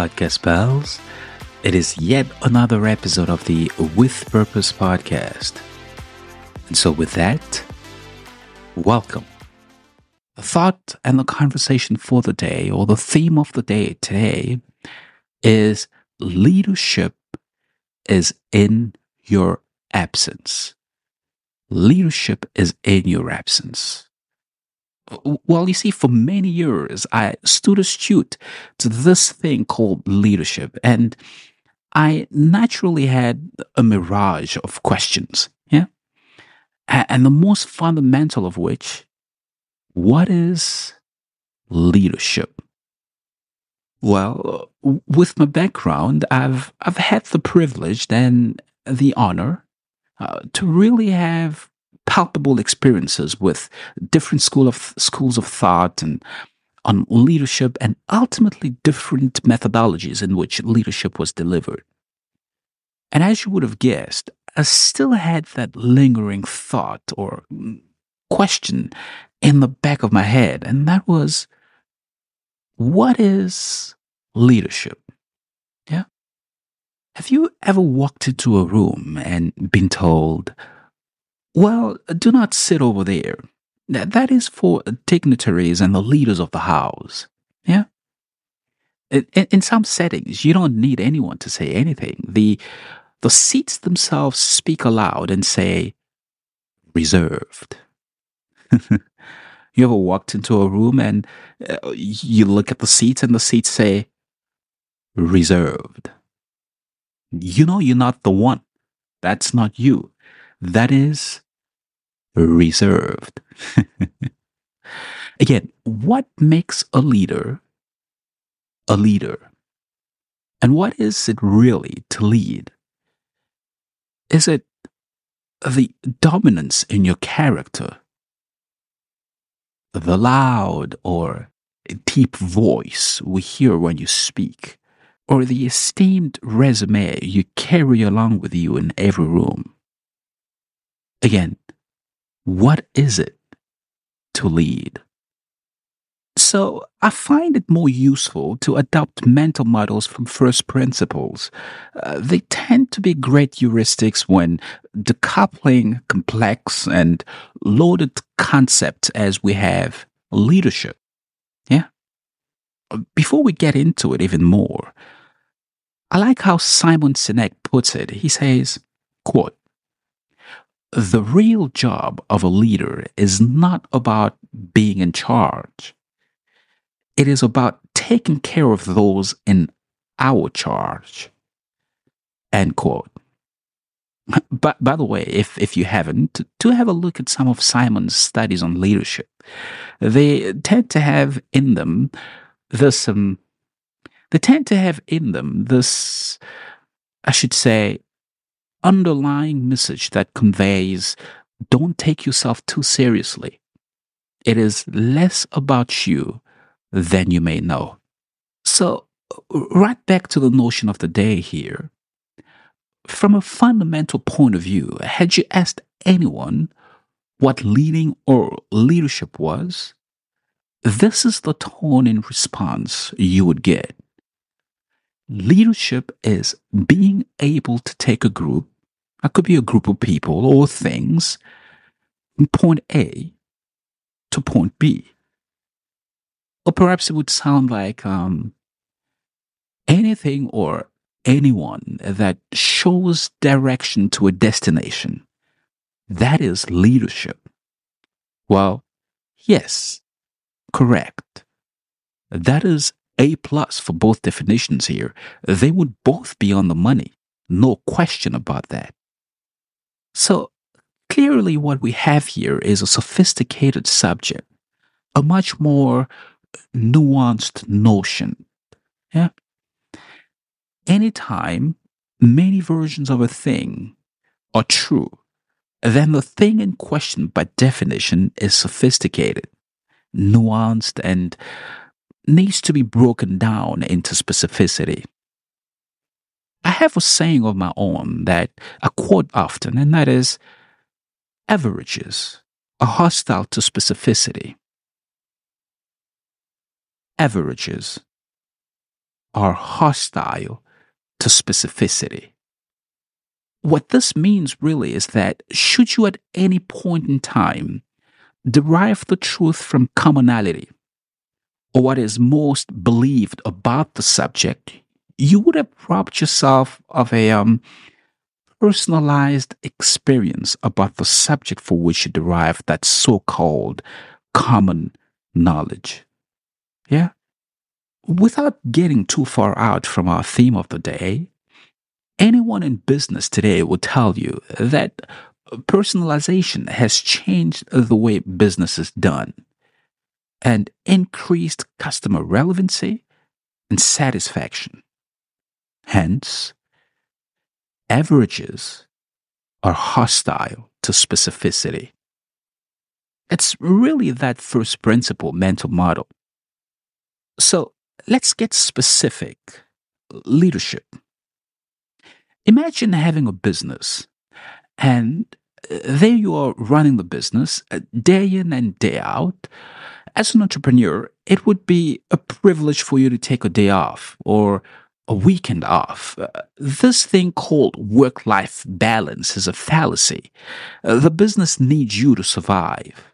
podcast pals. It is yet another episode of the With Purpose podcast. And so, with that, welcome. The thought and the conversation for the day, or the theme of the day today, is leadership is in your absence. Leadership is in your absence. Well, you see, for many years, I stood astute to this thing called leadership, and I naturally had a mirage of questions. Yeah. And the most fundamental of which, what is leadership? Well, with my background, I've I've had the privilege and the honor uh, to really have palpable experiences with different school of schools of thought and on leadership and ultimately different methodologies in which leadership was delivered. And as you would have guessed, I still had that lingering thought or mm, question in the back of my head, and that was what is leadership? Yeah. Have you ever walked into a room and been told, well, do not sit over there. That is for dignitaries and the leaders of the house. Yeah. In, in some settings, you don't need anyone to say anything. The, the seats themselves speak aloud and say, reserved. You ever walked into a room and uh, you look at the seats and the seats say, reserved? You know you're not the one. That's not you. That is reserved. Again, what makes a leader a leader? And what is it really to lead? Is it the dominance in your character? the loud or deep voice we hear when you speak, or the esteemed resume you carry along with you in every room. Again, what is it to lead? So I find it more useful to adopt mental models from first principles. Uh, they tend to be great heuristics when decoupling complex and loaded concepts as we have leadership. Yeah. Before we get into it even more, I like how Simon Sinek puts it. He says, quote, the real job of a leader is not about being in charge it is about taking care of those in our charge. End quote. But by the way, if, if you haven't, to have a look at some of Simon's studies on leadership. They tend to have in them this um, they tend to have in them this I should say underlying message that conveys don't take yourself too seriously. It is less about you than you may know. So, right back to the notion of the day here. From a fundamental point of view, had you asked anyone what leading or leadership was, this is the tone in response you would get. Leadership is being able to take a group, that could be a group of people or things, from point A to point B or perhaps it would sound like um, anything or anyone that shows direction to a destination. That is leadership. Well, yes, correct. That is A plus for both definitions here. They would both be on the money. No question about that. So clearly what we have here is a sophisticated subject, a much more nuanced notion. Yeah. Anytime many versions of a thing are true, then the thing in question, by definition, is sophisticated, nuanced, and needs to be broken down into specificity. I have a saying of my own that I quote often, and that is averages are hostile to specificity averages are hostile to specificity. What this means really is that should you at any point in time derive the truth from commonality or what is most believed about the subject, you would have robbed yourself of a um, personalized experience about the subject for which you derive that so called common knowledge. Yeah? Without getting too far out from our theme of the day, anyone in business today will tell you that personalization has changed the way business is done and increased customer relevancy and satisfaction. Hence, averages are hostile to specificity. It's really that first principle mental model. So let's get specific. Leadership. Imagine having a business and uh, there you are running the business uh, day in and day out. As an entrepreneur, it would be a privilege for you to take a day off or a weekend off. Uh, this thing called work life balance is a fallacy. Uh, the business needs you to survive.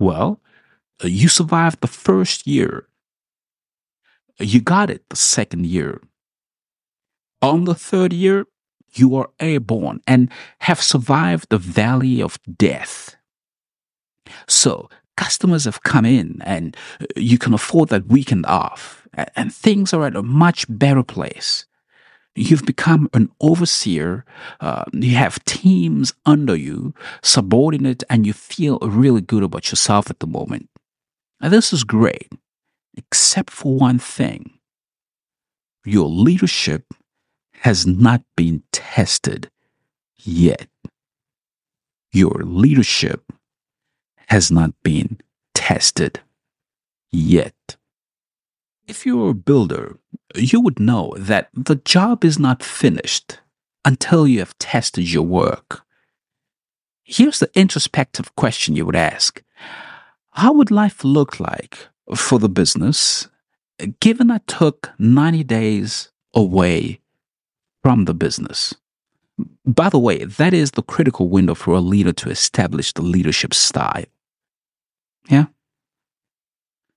Well, uh, you survived the first year. You got it the second year. On the third year, you are airborne and have survived the valley of death. So, customers have come in and you can afford that weekend off, and things are at a much better place. You've become an overseer, uh, you have teams under you, subordinate, and you feel really good about yourself at the moment. And this is great, except for one thing your leadership has not been tested yet. Your leadership has not been tested yet. If you're a builder, you would know that the job is not finished until you have tested your work. Here's the introspective question you would ask How would life look like for the business given I took 90 days away from the business. By the way, that is the critical window for a leader to establish the leadership style. Yeah?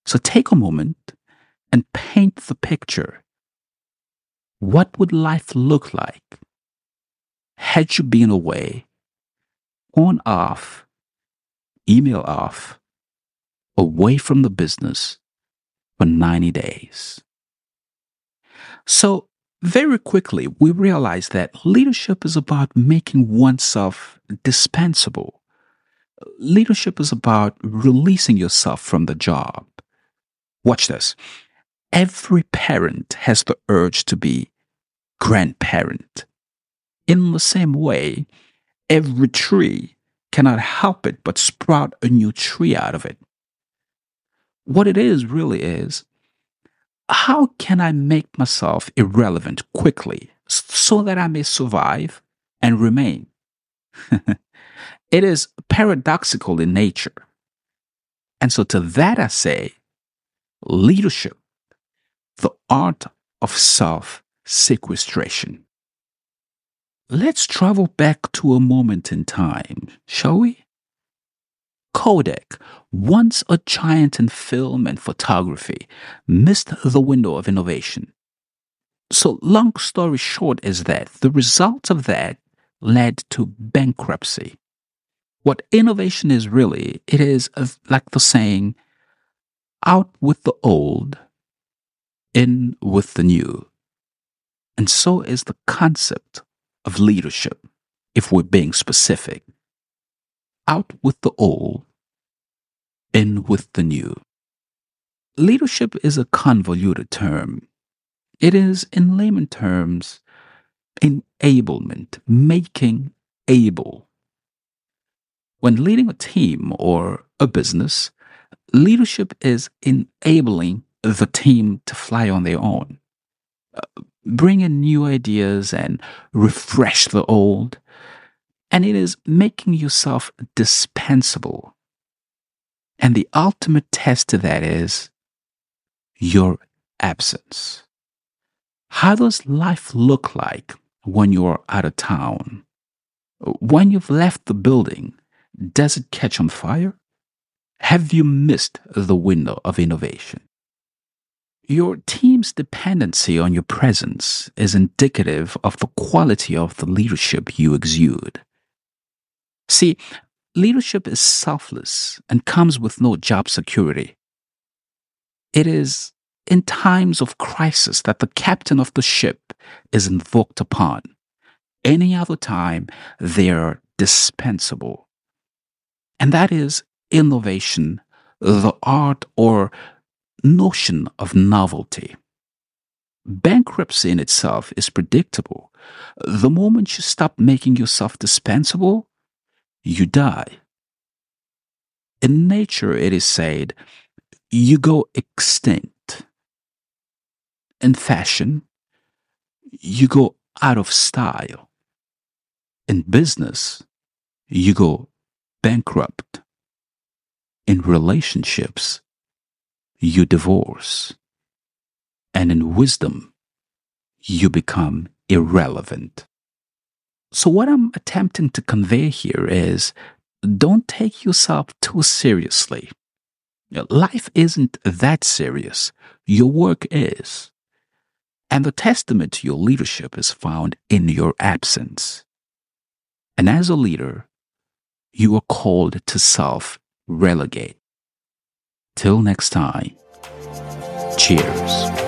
So take a moment and paint the picture. What would life look like had you been away, on off, email off, away from the business for 90 days? So very quickly, we realize that leadership is about making oneself dispensable. Leadership is about releasing yourself from the job. Watch this. Every parent has the urge to be grandparent. In the same way, every tree cannot help it but sprout a new tree out of it. What it is really is how can I make myself irrelevant quickly so that I may survive and remain? it is paradoxical in nature. And so to that I say, leadership, the art of self sequestration. Let's travel back to a moment in time, shall we? Kodak, once a giant in film and photography, missed the window of innovation. So, long story short, is that the result of that led to bankruptcy. What innovation is really, it is uh, like the saying, out with the old, in with the new. And so is the concept of leadership, if we're being specific out with the old, in with the new. Leadership is a convoluted term. It is, in layman terms, enablement, making able. When leading a team or a business, leadership is enabling the team to fly on their own, uh, bring in new ideas and refresh the old, and it is making yourself dispensable. And the ultimate test to that is your absence. How does life look like when you're out of town? When you've left the building, does it catch on fire? Have you missed the window of innovation? Your team's dependency on your presence is indicative of the quality of the leadership you exude. See, leadership is selfless and comes with no job security. It is in times of crisis that the captain of the ship is invoked upon. Any other time, they are dispensable. And that is innovation, the art or notion of novelty. Bankruptcy in itself is predictable. The moment you stop making yourself dispensable, you die. In nature, it is said, you go extinct. In fashion, you go out of style. In business, you go bankrupt. In relationships, you divorce. And in wisdom, you become irrelevant. So, what I'm attempting to convey here is don't take yourself too seriously. Life isn't that serious, your work is. And the testament to your leadership is found in your absence. And as a leader, you are called to self relegate. Till next time, cheers.